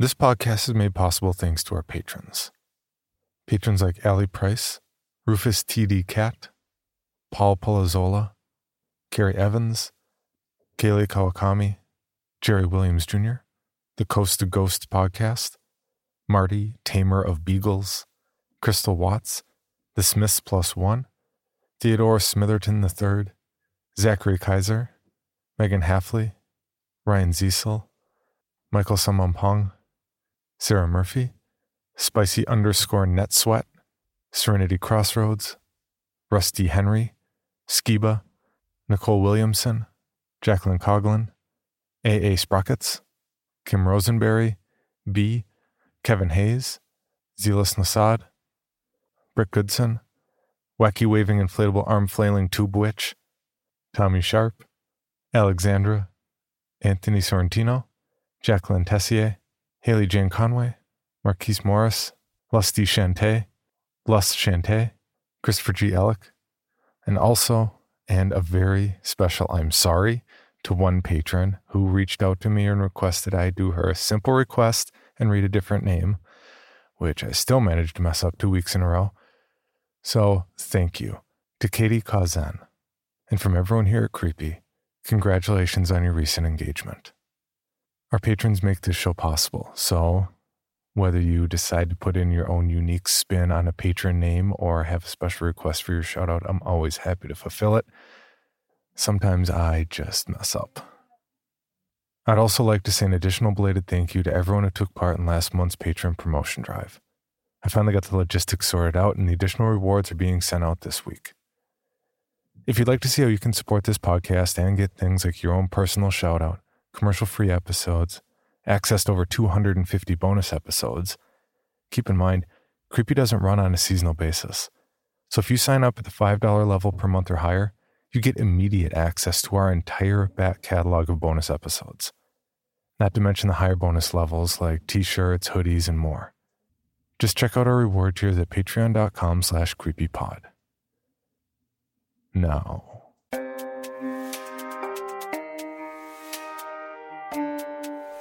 This podcast is made possible thanks to our patrons. Patrons like Allie Price, Rufus T.D. Cat, Paul Palazola, Carrie Evans, Kaylee Kawakami, Jerry Williams Jr., the Coast to Ghost podcast, Marty, Tamer of Beagles, Crystal Watts, The Smiths Plus One, Theodore Smitherton III, Zachary Kaiser, Megan Halfley, Ryan Ziesel, Michael Samampong, Sarah Murphy, Spicy underscore Net Sweat, Serenity Crossroads, Rusty Henry, Skiba, Nicole Williamson, Jacqueline Coughlin, A.A. Sprockets, Kim Rosenberry, B, Kevin Hayes, Zealous Nasad, Brick Goodson, Wacky Waving Inflatable Arm Flailing Tube Witch, Tommy Sharp, Alexandra, Anthony Sorrentino, Jacqueline Tessier, Haley Jane Conway, Marquise Morris, Lusty Chante, Lust Chante, Christopher G. Ellick, and also, and a very special I'm sorry to one patron who reached out to me and requested I do her a simple request and read a different name, which I still managed to mess up two weeks in a row. So thank you to Katie Kazan. And from everyone here at Creepy, congratulations on your recent engagement. Our patrons make this show possible, so whether you decide to put in your own unique spin on a patron name or have a special request for your shout out, I'm always happy to fulfill it. Sometimes I just mess up. I'd also like to say an additional belated thank you to everyone who took part in last month's patron promotion drive. I finally got the logistics sorted out, and the additional rewards are being sent out this week. If you'd like to see how you can support this podcast and get things like your own personal shout out, commercial free episodes, accessed over 250 bonus episodes, keep in mind, Creepy doesn't run on a seasonal basis. So if you sign up at the $5 level per month or higher, you get immediate access to our entire back catalog of bonus episodes. Not to mention the higher bonus levels like t-shirts, hoodies, and more. Just check out our reward tiers at patreon.com slash creepypod. Now.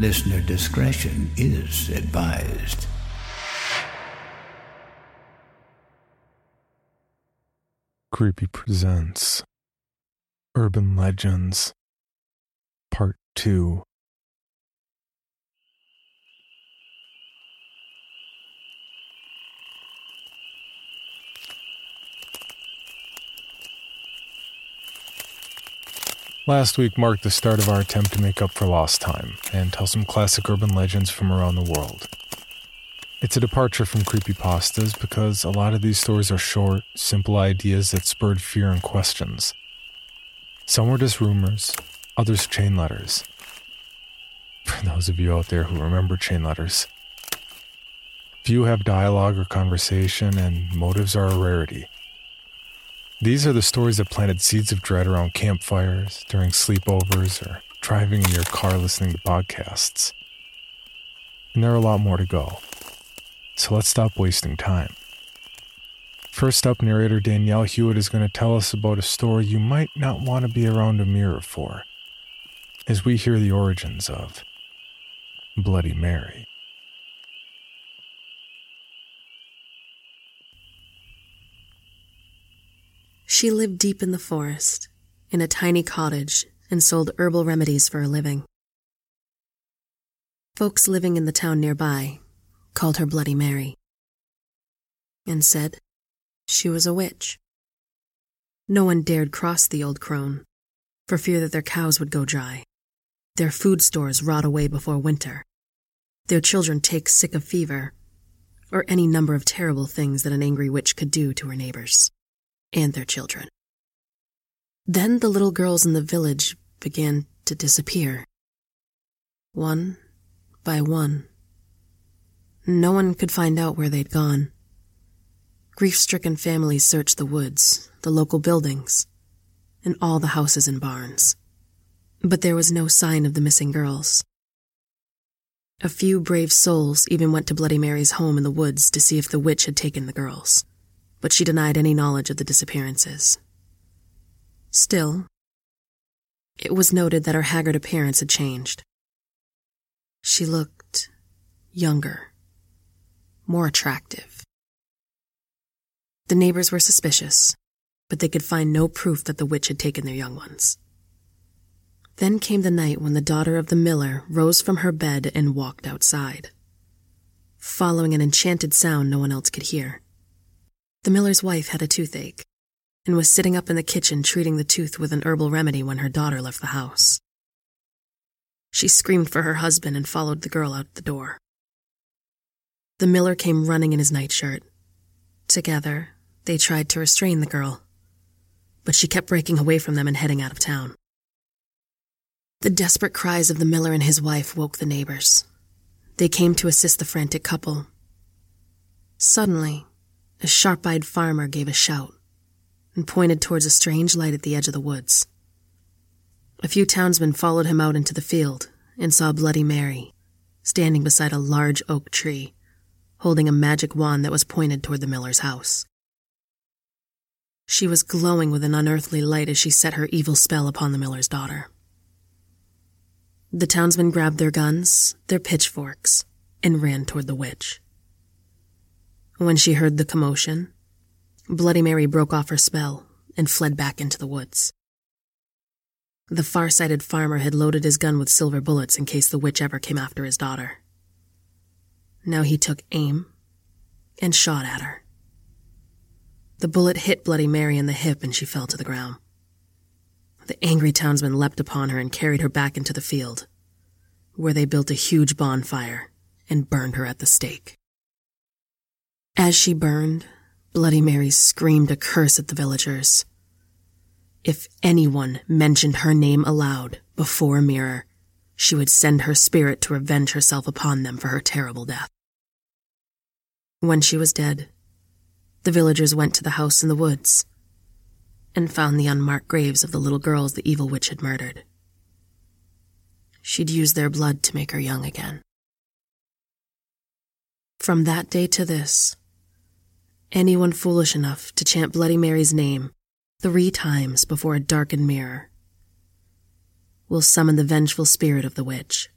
Listener discretion is advised. Creepy presents Urban Legends Part 2 Last week marked the start of our attempt to make up for lost time and tell some classic urban legends from around the world. It's a departure from creepypastas because a lot of these stories are short, simple ideas that spurred fear and questions. Some were just rumors, others chain letters. For those of you out there who remember chain letters, few have dialogue or conversation, and motives are a rarity. These are the stories that planted seeds of dread around campfires, during sleepovers, or driving in your car listening to podcasts. And there are a lot more to go. So let's stop wasting time. First up, narrator Danielle Hewitt is going to tell us about a story you might not want to be around a mirror for, as we hear the origins of Bloody Mary. She lived deep in the forest, in a tiny cottage, and sold herbal remedies for a living. Folks living in the town nearby, called her Bloody Mary and said she was a witch. No one dared cross the old crone for fear that their cows would go dry, their food stores rot away before winter, their children take sick of fever, or any number of terrible things that an angry witch could do to her neighbors and their children. Then the little girls in the village began to disappear. One by one. No one could find out where they'd gone. Grief stricken families searched the woods, the local buildings, and all the houses and barns. But there was no sign of the missing girls. A few brave souls even went to Bloody Mary's home in the woods to see if the witch had taken the girls, but she denied any knowledge of the disappearances. Still, it was noted that her haggard appearance had changed. She looked younger, more attractive. The neighbors were suspicious, but they could find no proof that the witch had taken their young ones. Then came the night when the daughter of the miller rose from her bed and walked outside, following an enchanted sound no one else could hear. The miller's wife had a toothache and was sitting up in the kitchen treating the tooth with an herbal remedy when her daughter left the house. She screamed for her husband and followed the girl out the door. The miller came running in his nightshirt. Together, they tried to restrain the girl, but she kept breaking away from them and heading out of town. The desperate cries of the miller and his wife woke the neighbors. They came to assist the frantic couple. Suddenly, a sharp eyed farmer gave a shout and pointed towards a strange light at the edge of the woods. A few townsmen followed him out into the field and saw Bloody Mary standing beside a large oak tree, holding a magic wand that was pointed toward the miller's house. She was glowing with an unearthly light as she set her evil spell upon the miller's daughter. The townsmen grabbed their guns, their pitchforks, and ran toward the witch. When she heard the commotion, Bloody Mary broke off her spell and fled back into the woods. The far-sighted farmer had loaded his gun with silver bullets in case the witch ever came after his daughter. Now he took aim and shot at her. The bullet hit Bloody Mary in the hip and she fell to the ground. The angry townsmen leapt upon her and carried her back into the field, where they built a huge bonfire and burned her at the stake. As she burned, Bloody Mary screamed a curse at the villagers. If anyone mentioned her name aloud before a mirror, she would send her spirit to revenge herself upon them for her terrible death. When she was dead, the villagers went to the house in the woods and found the unmarked graves of the little girls the evil witch had murdered. She'd used their blood to make her young again. From that day to this, anyone foolish enough to chant Bloody Mary's name three times before a darkened mirror will summon the vengeful spirit of the witch.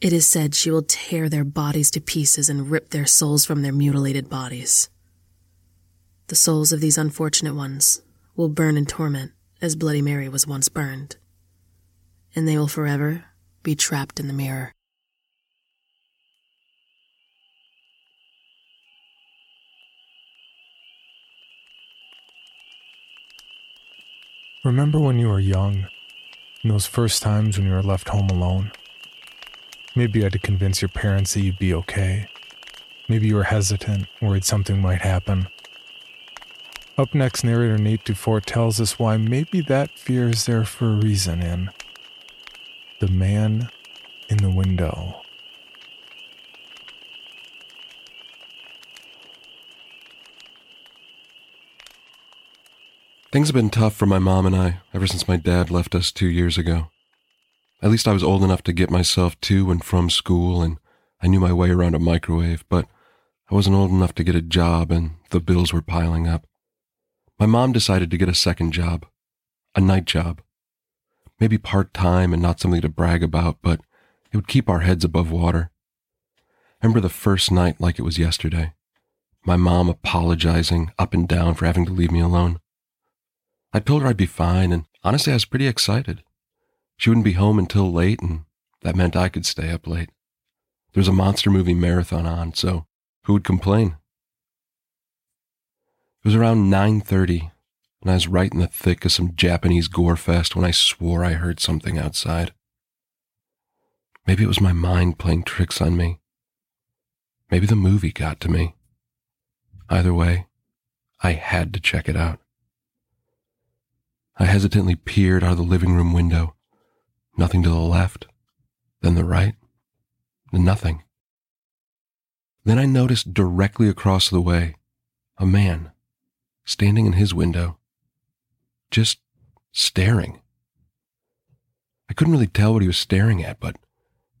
It is said she will tear their bodies to pieces and rip their souls from their mutilated bodies. The souls of these unfortunate ones will burn in torment as Bloody Mary was once burned, and they will forever be trapped in the mirror. Remember when you were young, in those first times when you were left home alone? Maybe you had to convince your parents that you'd be okay. Maybe you were hesitant, worried something might happen. Up next, narrator Nate Dufort tells us why maybe that fear is there for a reason in The Man in the Window. Things have been tough for my mom and I ever since my dad left us two years ago. At least I was old enough to get myself to and from school, and I knew my way around a microwave, but I wasn't old enough to get a job, and the bills were piling up. My mom decided to get a second job, a night job. Maybe part time and not something to brag about, but it would keep our heads above water. I remember the first night like it was yesterday. My mom apologizing up and down for having to leave me alone. I told her I'd be fine, and honestly, I was pretty excited. She wouldn't be home until late, and that meant I could stay up late. There was a monster movie marathon on, so who would complain? It was around 9:30, and I was right in the thick of some Japanese gore fest when I swore I heard something outside. Maybe it was my mind playing tricks on me. Maybe the movie got to me. Either way, I had to check it out. I hesitantly peered out of the living room window. Nothing to the left, then the right, then nothing. Then I noticed directly across the way a man standing in his window, just staring. I couldn't really tell what he was staring at, but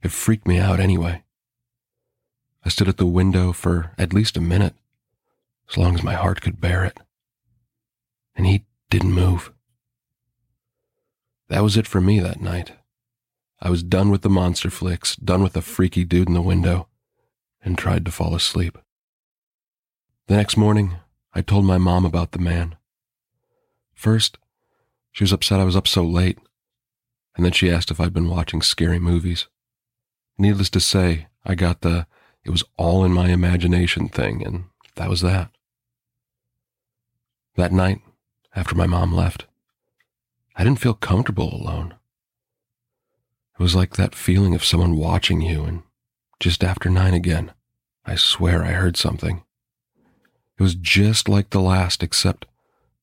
it freaked me out anyway. I stood at the window for at least a minute, as long as my heart could bear it. And he didn't move. That was it for me that night. I was done with the monster flicks, done with the freaky dude in the window, and tried to fall asleep. The next morning, I told my mom about the man. First, she was upset I was up so late, and then she asked if I'd been watching scary movies. Needless to say, I got the it was all in my imagination thing, and that was that. That night, after my mom left, I didn't feel comfortable alone. It was like that feeling of someone watching you, and just after nine again, I swear I heard something. It was just like the last, except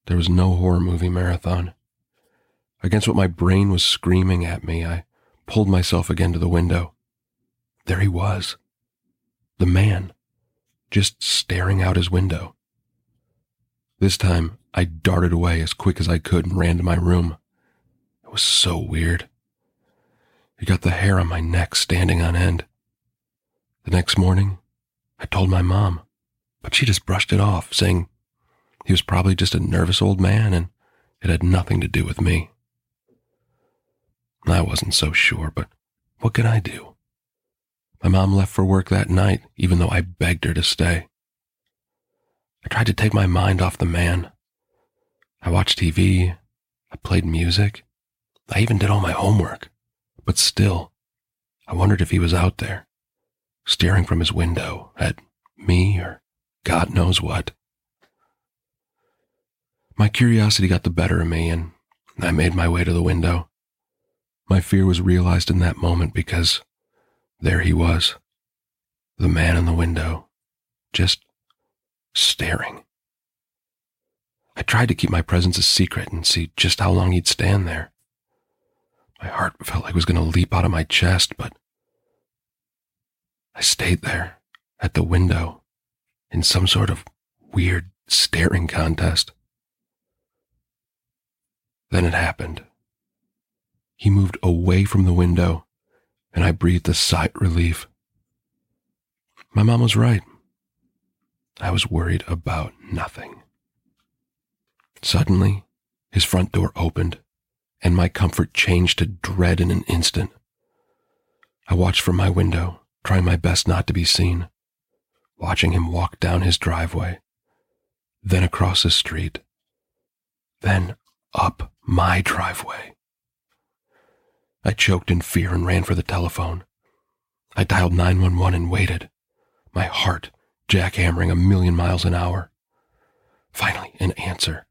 there was no horror movie marathon. Against what my brain was screaming at me, I pulled myself again to the window. There he was. The man, just staring out his window. This time, I darted away as quick as I could and ran to my room. It was so weird. It got the hair on my neck standing on end. The next morning, I told my mom but she just brushed it off, saying he was probably just a nervous old man and it had nothing to do with me. I wasn't so sure, but what could I do? My mom left for work that night, even though I begged her to stay. I tried to take my mind off the man. I watched TV. I played music. I even did all my homework. But still, I wondered if he was out there, staring from his window at me or God knows what. My curiosity got the better of me, and I made my way to the window. My fear was realized in that moment because there he was, the man in the window, just staring. I tried to keep my presence a secret and see just how long he'd stand there. My heart felt like it was going to leap out of my chest, but I stayed there at the window in some sort of weird staring contest. Then it happened. He moved away from the window, and I breathed a sigh of relief. My mom was right. I was worried about nothing. Suddenly, his front door opened, and my comfort changed to dread in an instant. I watched from my window, trying my best not to be seen watching him walk down his driveway, then across the street, then up my driveway. I choked in fear and ran for the telephone. I dialed 911 and waited, my heart jackhammering a million miles an hour. Finally, an answer.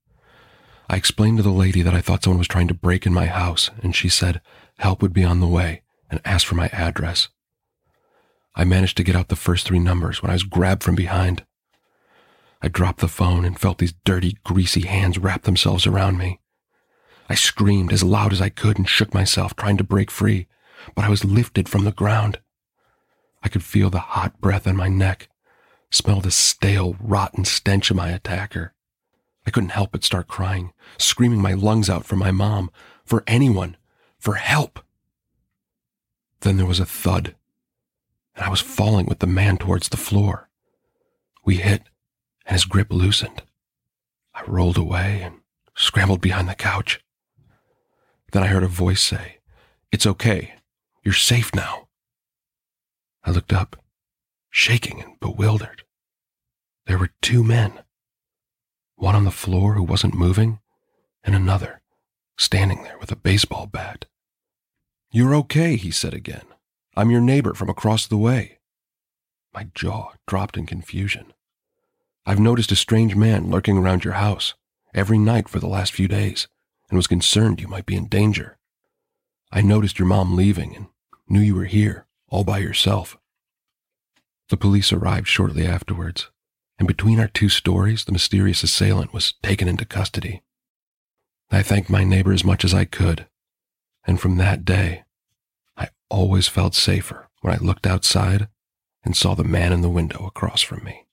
I explained to the lady that I thought someone was trying to break in my house, and she said help would be on the way and asked for my address. I managed to get out the first three numbers when I was grabbed from behind. I dropped the phone and felt these dirty, greasy hands wrap themselves around me. I screamed as loud as I could and shook myself, trying to break free, but I was lifted from the ground. I could feel the hot breath on my neck, smell the stale, rotten stench of my attacker. I couldn't help but start crying, screaming my lungs out for my mom, for anyone, for help. Then there was a thud and I was falling with the man towards the floor. We hit, and his grip loosened. I rolled away and scrambled behind the couch. Then I heard a voice say, It's okay. You're safe now. I looked up, shaking and bewildered. There were two men. One on the floor who wasn't moving, and another standing there with a baseball bat. You're okay, he said again. I'm your neighbor from across the way. My jaw dropped in confusion. I've noticed a strange man lurking around your house every night for the last few days and was concerned you might be in danger. I noticed your mom leaving and knew you were here all by yourself. The police arrived shortly afterwards, and between our two stories, the mysterious assailant was taken into custody. I thanked my neighbor as much as I could, and from that day, I always felt safer when I looked outside and saw the man in the window across from me.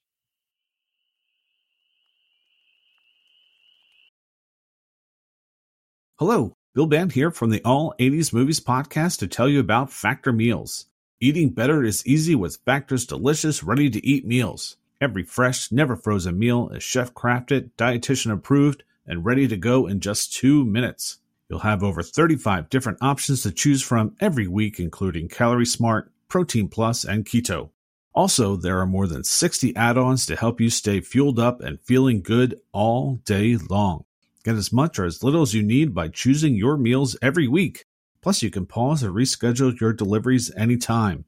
Hello, Bill Band here from the All 80s Movies podcast to tell you about Factor Meals. Eating better is easy with Factor's delicious, ready to eat meals. Every fresh, never frozen meal is chef crafted, dietitian approved, and ready to go in just two minutes. You'll have over 35 different options to choose from every week, including Calorie Smart, Protein Plus, and Keto. Also, there are more than 60 add ons to help you stay fueled up and feeling good all day long. Get as much or as little as you need by choosing your meals every week. Plus, you can pause or reschedule your deliveries anytime.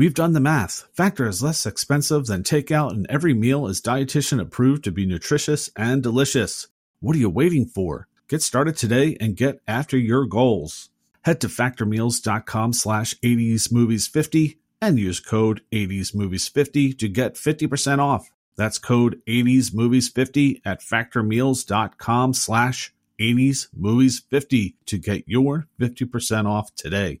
We've done the math. Factor is less expensive than takeout, and every meal is dietitian approved to be nutritious and delicious. What are you waiting for? Get started today and get after your goals. Head to factormeals.com slash 80smovies50 and use code 80smovies50 to get 50% off. That's code 80smovies50 at factormeals.com slash 80smovies50 to get your 50% off today.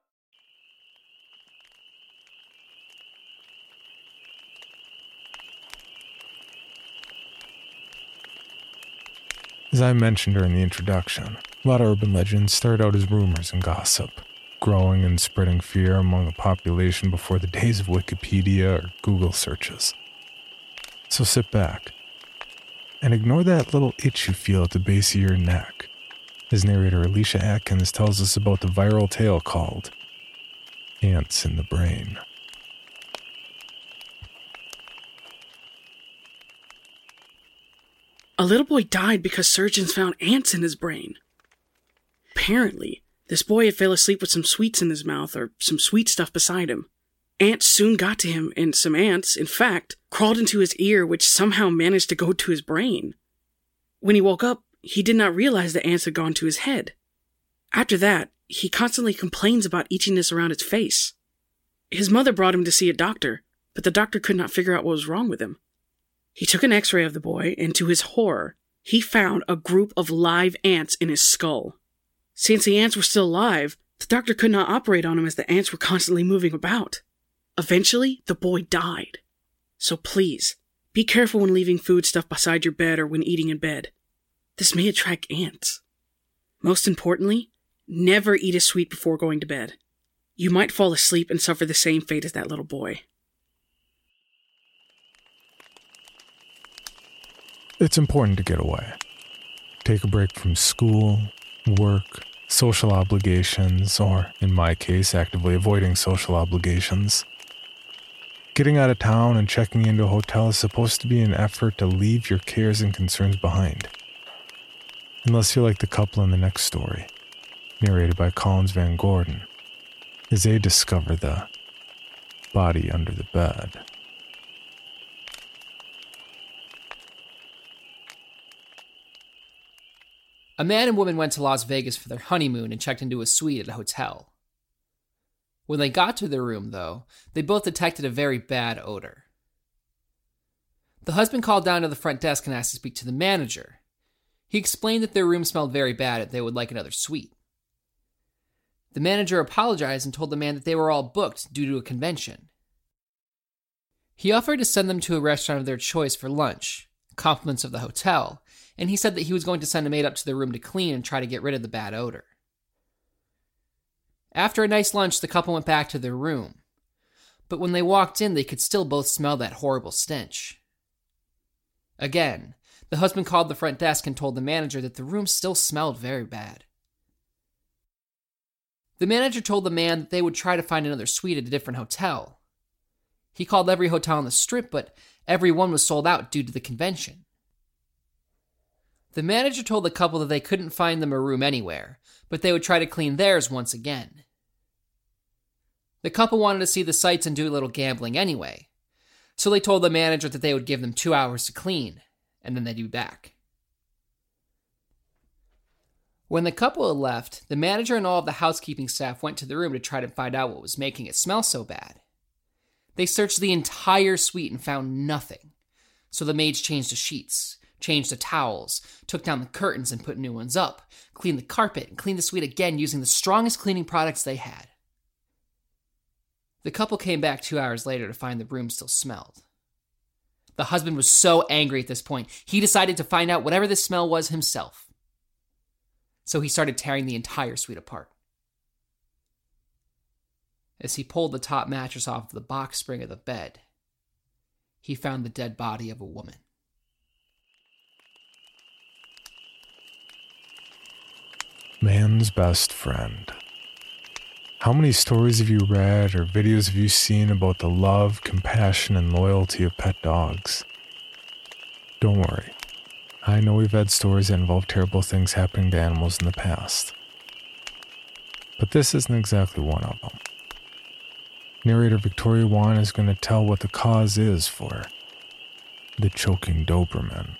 As I mentioned during the introduction, a lot of urban legends started out as rumors and gossip, growing and spreading fear among the population before the days of Wikipedia or Google searches. So sit back and ignore that little itch you feel at the base of your neck as narrator Alicia Atkins tells us about the viral tale called Ants in the Brain. A little boy died because surgeons found ants in his brain. Apparently, this boy had fell asleep with some sweets in his mouth or some sweet stuff beside him. Ants soon got to him, and some ants, in fact, crawled into his ear, which somehow managed to go to his brain. When he woke up, he did not realize the ants had gone to his head. After that, he constantly complains about itchiness around his face. His mother brought him to see a doctor, but the doctor could not figure out what was wrong with him. He took an x ray of the boy, and to his horror, he found a group of live ants in his skull. Since the ants were still alive, the doctor could not operate on him as the ants were constantly moving about. Eventually, the boy died. So please, be careful when leaving food stuff beside your bed or when eating in bed. This may attract ants. Most importantly, never eat a sweet before going to bed. You might fall asleep and suffer the same fate as that little boy. It's important to get away. Take a break from school, work, social obligations, or, in my case, actively avoiding social obligations. Getting out of town and checking into a hotel is supposed to be an effort to leave your cares and concerns behind. Unless you're like the couple in the next story, narrated by Collins Van Gordon, as they discover the body under the bed. A man and woman went to Las Vegas for their honeymoon and checked into a suite at a hotel. When they got to their room, though, they both detected a very bad odor. The husband called down to the front desk and asked to speak to the manager. He explained that their room smelled very bad and they would like another suite. The manager apologized and told the man that they were all booked due to a convention. He offered to send them to a restaurant of their choice for lunch, compliments of the hotel, and he said that he was going to send a maid up to their room to clean and try to get rid of the bad odor. After a nice lunch, the couple went back to their room. but when they walked in, they could still both smell that horrible stench. Again, the husband called the front desk and told the manager that the room still smelled very bad. The manager told the man that they would try to find another suite at a different hotel. He called every hotel on the strip, but every one was sold out due to the convention. The manager told the couple that they couldn't find them a room anywhere, but they would try to clean theirs once again. The couple wanted to see the sights and do a little gambling anyway, so they told the manager that they would give them two hours to clean, and then they'd be back. When the couple had left, the manager and all of the housekeeping staff went to the room to try to find out what was making it smell so bad. They searched the entire suite and found nothing, so the maids changed the sheets, changed the towels, took down the curtains and put new ones up, cleaned the carpet, and cleaned the suite again using the strongest cleaning products they had. The couple came back two hours later to find the room still smelled. The husband was so angry at this point, he decided to find out whatever this smell was himself. So he started tearing the entire suite apart. As he pulled the top mattress off the box spring of the bed, he found the dead body of a woman. Man's best friend. How many stories have you read or videos have you seen about the love, compassion, and loyalty of pet dogs? Don't worry. I know we've had stories that involve terrible things happening to animals in the past. But this isn't exactly one of them. Narrator Victoria Wan is going to tell what the cause is for the choking Doberman.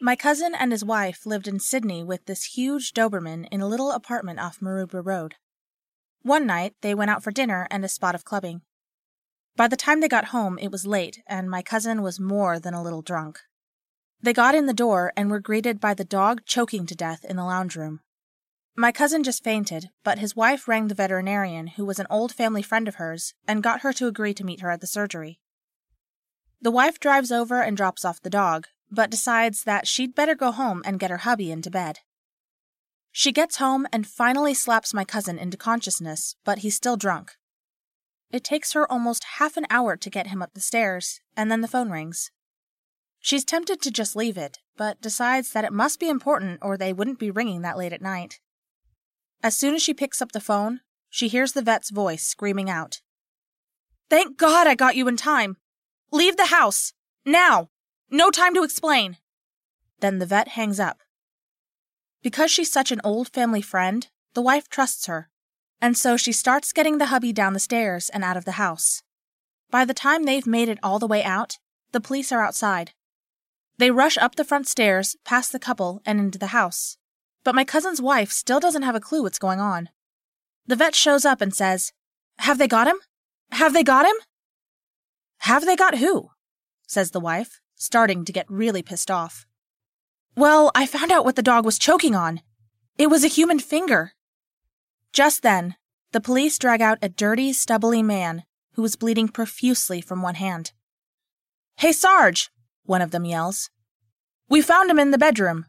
My cousin and his wife lived in Sydney with this huge Doberman in a little apartment off Maroubra Road. One night, they went out for dinner and a spot of clubbing. By the time they got home, it was late, and my cousin was more than a little drunk. They got in the door and were greeted by the dog choking to death in the lounge room. My cousin just fainted, but his wife rang the veterinarian, who was an old family friend of hers, and got her to agree to meet her at the surgery. The wife drives over and drops off the dog, but decides that she'd better go home and get her hubby into bed. She gets home and finally slaps my cousin into consciousness, but he's still drunk. It takes her almost half an hour to get him up the stairs, and then the phone rings. She's tempted to just leave it, but decides that it must be important or they wouldn't be ringing that late at night. As soon as she picks up the phone, she hears the vet's voice screaming out. Thank God I got you in time! Leave the house! Now! No time to explain. Then the vet hangs up. Because she's such an old family friend, the wife trusts her, and so she starts getting the hubby down the stairs and out of the house. By the time they've made it all the way out, the police are outside. They rush up the front stairs, past the couple, and into the house. But my cousin's wife still doesn't have a clue what's going on. The vet shows up and says, Have they got him? Have they got him? Have they got who? says the wife starting to get really pissed off. Well, I found out what the dog was choking on. It was a human finger. Just then, the police drag out a dirty, stubbly man who was bleeding profusely from one hand. Hey, Sarge! one of them yells. We found him in the bedroom.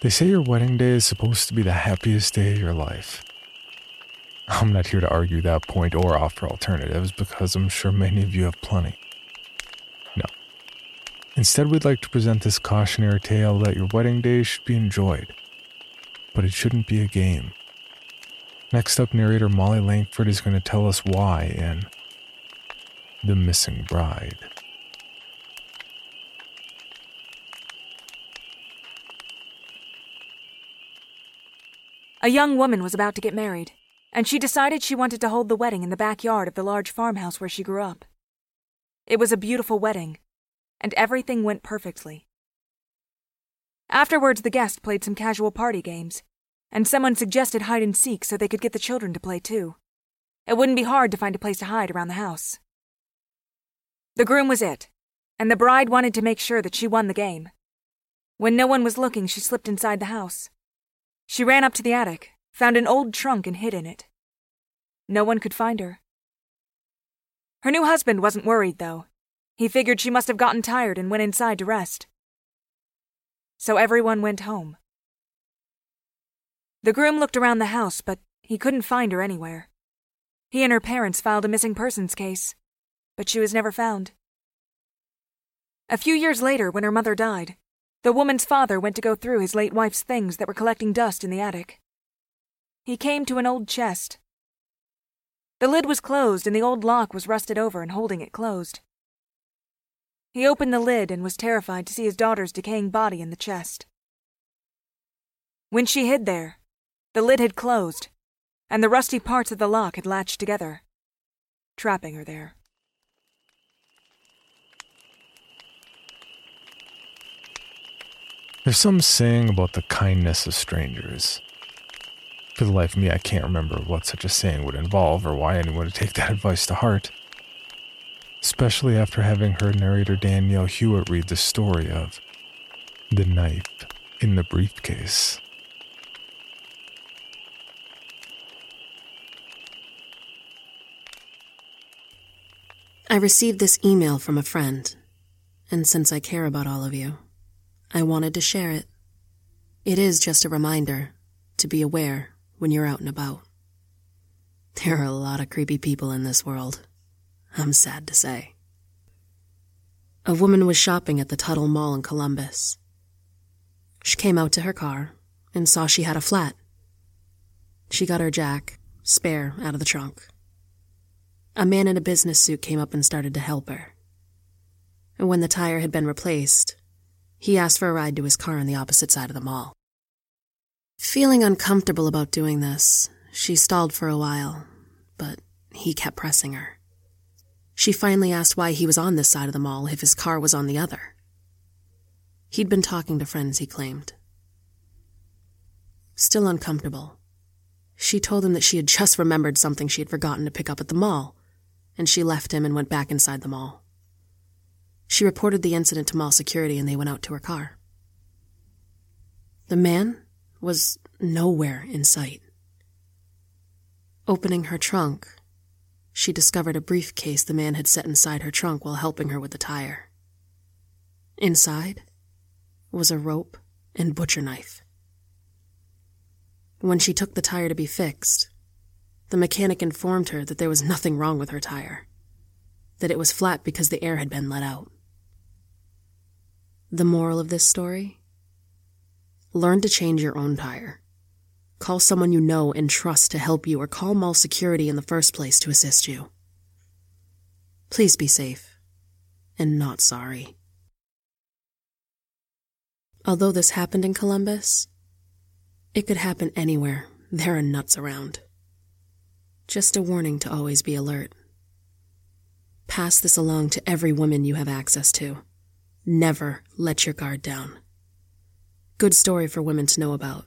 They say your wedding day is supposed to be the happiest day of your life. I'm not here to argue that point or offer alternatives because I'm sure many of you have plenty. No. Instead, we'd like to present this cautionary tale that your wedding day should be enjoyed, but it shouldn't be a game. Next up, narrator Molly Langford is going to tell us why in The Missing Bride. A young woman was about to get married, and she decided she wanted to hold the wedding in the backyard of the large farmhouse where she grew up. It was a beautiful wedding, and everything went perfectly. Afterwards, the guests played some casual party games, and someone suggested hide and seek so they could get the children to play too. It wouldn't be hard to find a place to hide around the house. The groom was it, and the bride wanted to make sure that she won the game. When no one was looking, she slipped inside the house. She ran up to the attic, found an old trunk, and hid in it. No one could find her. Her new husband wasn't worried, though. He figured she must have gotten tired and went inside to rest. So everyone went home. The groom looked around the house, but he couldn't find her anywhere. He and her parents filed a missing persons case, but she was never found. A few years later, when her mother died, the woman's father went to go through his late wife's things that were collecting dust in the attic. He came to an old chest. The lid was closed and the old lock was rusted over and holding it closed. He opened the lid and was terrified to see his daughter's decaying body in the chest. When she hid there, the lid had closed, and the rusty parts of the lock had latched together, trapping her there. There's some saying about the kindness of strangers. For the life of me, I can't remember what such a saying would involve or why anyone would take that advice to heart. Especially after having heard narrator Danielle Hewitt read the story of the knife in the briefcase. I received this email from a friend, and since I care about all of you, I wanted to share it. It is just a reminder to be aware when you're out and about. There are a lot of creepy people in this world, I'm sad to say. A woman was shopping at the Tuttle Mall in Columbus. She came out to her car and saw she had a flat. She got her jack, spare, out of the trunk. A man in a business suit came up and started to help her. And when the tire had been replaced, he asked for a ride to his car on the opposite side of the mall. Feeling uncomfortable about doing this, she stalled for a while, but he kept pressing her. She finally asked why he was on this side of the mall if his car was on the other. He'd been talking to friends, he claimed. Still uncomfortable, she told him that she had just remembered something she had forgotten to pick up at the mall, and she left him and went back inside the mall. She reported the incident to mall security and they went out to her car. The man was nowhere in sight. Opening her trunk, she discovered a briefcase the man had set inside her trunk while helping her with the tire. Inside was a rope and butcher knife. When she took the tire to be fixed, the mechanic informed her that there was nothing wrong with her tire, that it was flat because the air had been let out. The moral of this story? Learn to change your own tire. Call someone you know and trust to help you, or call mall security in the first place to assist you. Please be safe and not sorry. Although this happened in Columbus, it could happen anywhere. There are nuts around. Just a warning to always be alert. Pass this along to every woman you have access to. Never let your guard down. Good story for women to know about.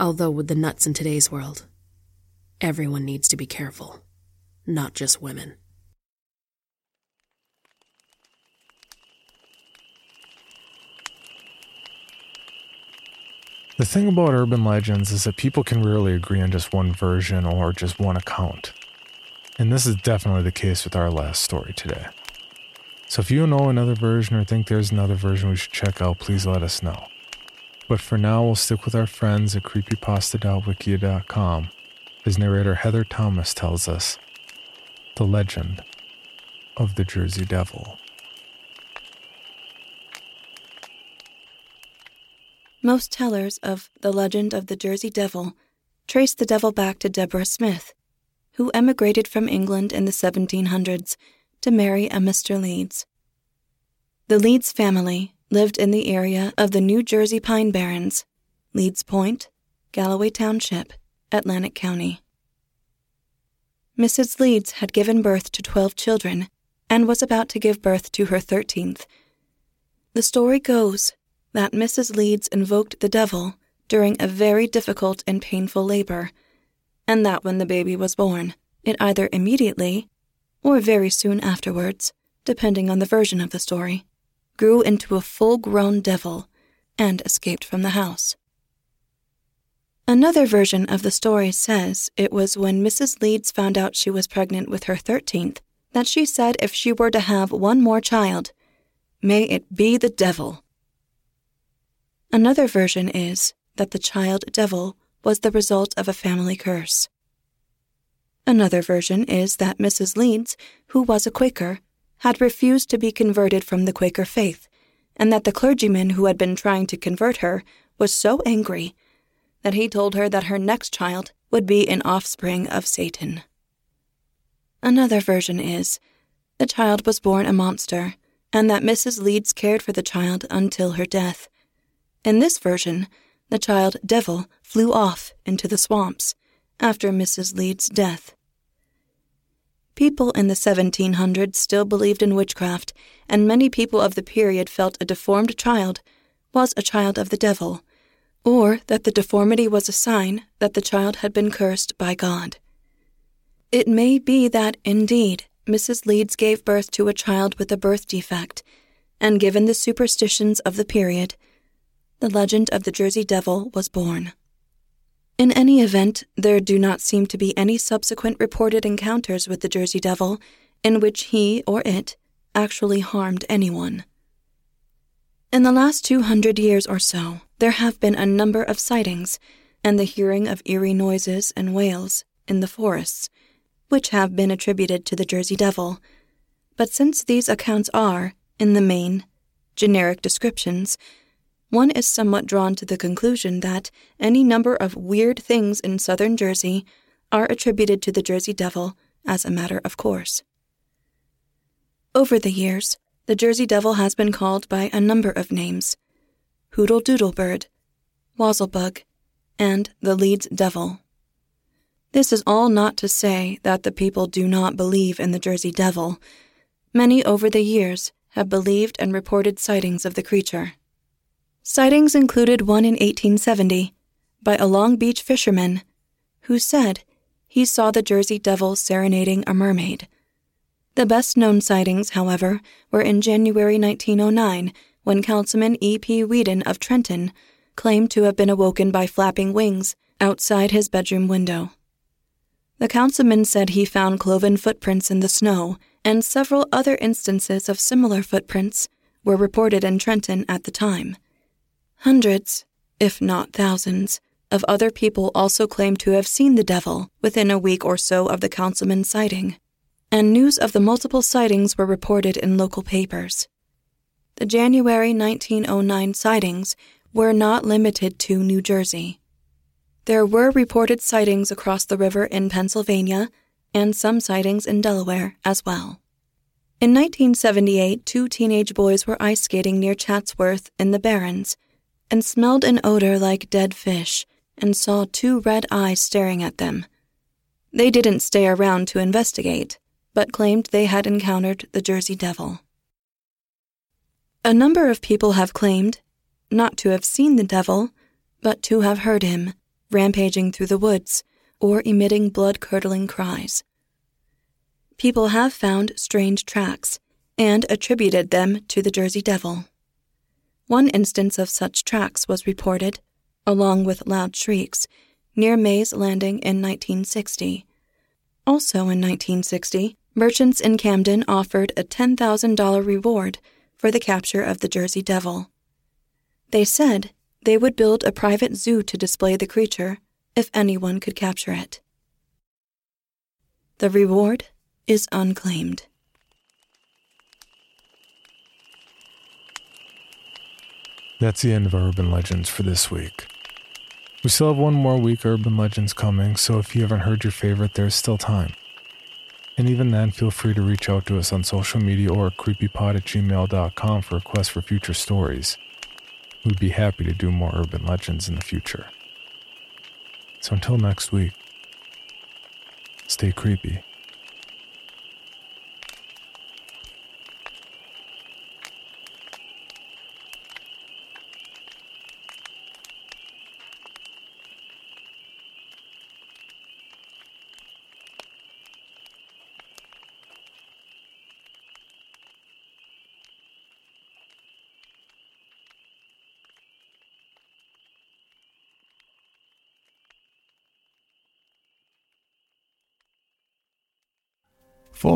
Although, with the nuts in today's world, everyone needs to be careful, not just women. The thing about urban legends is that people can rarely agree on just one version or just one account. And this is definitely the case with our last story today. So if you know another version or think there's another version we should check out, please let us know. But for now, we'll stick with our friends at creepypasta.wikia.com as narrator Heather Thomas tells us the legend of the Jersey Devil. Most tellers of the legend of the Jersey Devil trace the devil back to Deborah Smith, who emigrated from England in the 1700s to marry a Mr. Leeds. The Leeds family lived in the area of the New Jersey Pine Barrens, Leeds Point, Galloway Township, Atlantic County. Mrs. Leeds had given birth to 12 children and was about to give birth to her 13th. The story goes that Mrs. Leeds invoked the devil during a very difficult and painful labor, and that when the baby was born, it either immediately or very soon afterwards, depending on the version of the story, grew into a full grown devil and escaped from the house. Another version of the story says it was when Mrs. Leeds found out she was pregnant with her 13th that she said if she were to have one more child, may it be the devil. Another version is that the child devil was the result of a family curse. Another version is that Mrs. Leeds, who was a Quaker, had refused to be converted from the Quaker faith, and that the clergyman who had been trying to convert her was so angry that he told her that her next child would be an offspring of Satan. Another version is the child was born a monster, and that Mrs. Leeds cared for the child until her death. In this version, the child devil flew off into the swamps after Mrs. Leeds' death. People in the 1700s still believed in witchcraft, and many people of the period felt a deformed child was a child of the devil, or that the deformity was a sign that the child had been cursed by God. It may be that, indeed, Mrs. Leeds gave birth to a child with a birth defect, and given the superstitions of the period, the legend of the Jersey Devil was born. In any event, there do not seem to be any subsequent reported encounters with the Jersey Devil in which he or it actually harmed anyone. In the last 200 years or so, there have been a number of sightings and the hearing of eerie noises and wails in the forests, which have been attributed to the Jersey Devil. But since these accounts are, in the main, generic descriptions, one is somewhat drawn to the conclusion that any number of weird things in southern Jersey are attributed to the Jersey Devil as a matter of course. Over the years, the Jersey Devil has been called by a number of names Hoodle Doodle Bird, Wazzlebug, and the Leeds Devil. This is all not to say that the people do not believe in the Jersey Devil. Many over the years have believed and reported sightings of the creature. Sightings included one in 1870 by a Long Beach fisherman who said he saw the Jersey Devil serenading a mermaid. The best known sightings, however, were in January 1909 when Councilman E.P. Weeden of Trenton claimed to have been awoken by flapping wings outside his bedroom window. The councilman said he found cloven footprints in the snow, and several other instances of similar footprints were reported in Trenton at the time. Hundreds, if not thousands, of other people also claimed to have seen the devil within a week or so of the councilman's sighting, and news of the multiple sightings were reported in local papers. The January 1909 sightings were not limited to New Jersey. There were reported sightings across the river in Pennsylvania and some sightings in Delaware as well. In 1978, two teenage boys were ice skating near Chatsworth in the Barrens and smelled an odor like dead fish and saw two red eyes staring at them. They didn't stay around to investigate, but claimed they had encountered the Jersey Devil. A number of people have claimed not to have seen the devil, but to have heard him rampaging through the woods or emitting blood curdling cries. People have found strange tracks and attributed them to the Jersey Devil. One instance of such tracks was reported, along with loud shrieks, near Mays Landing in 1960. Also in 1960, merchants in Camden offered a $10,000 reward for the capture of the Jersey Devil. They said they would build a private zoo to display the creature if anyone could capture it. The reward is unclaimed. That's the end of our urban legends for this week. We still have one more week of urban legends coming, so if you haven't heard your favorite, there's still time. And even then, feel free to reach out to us on social media or creepypod at gmail.com for requests for future stories. We'd be happy to do more urban legends in the future. So until next week, stay creepy.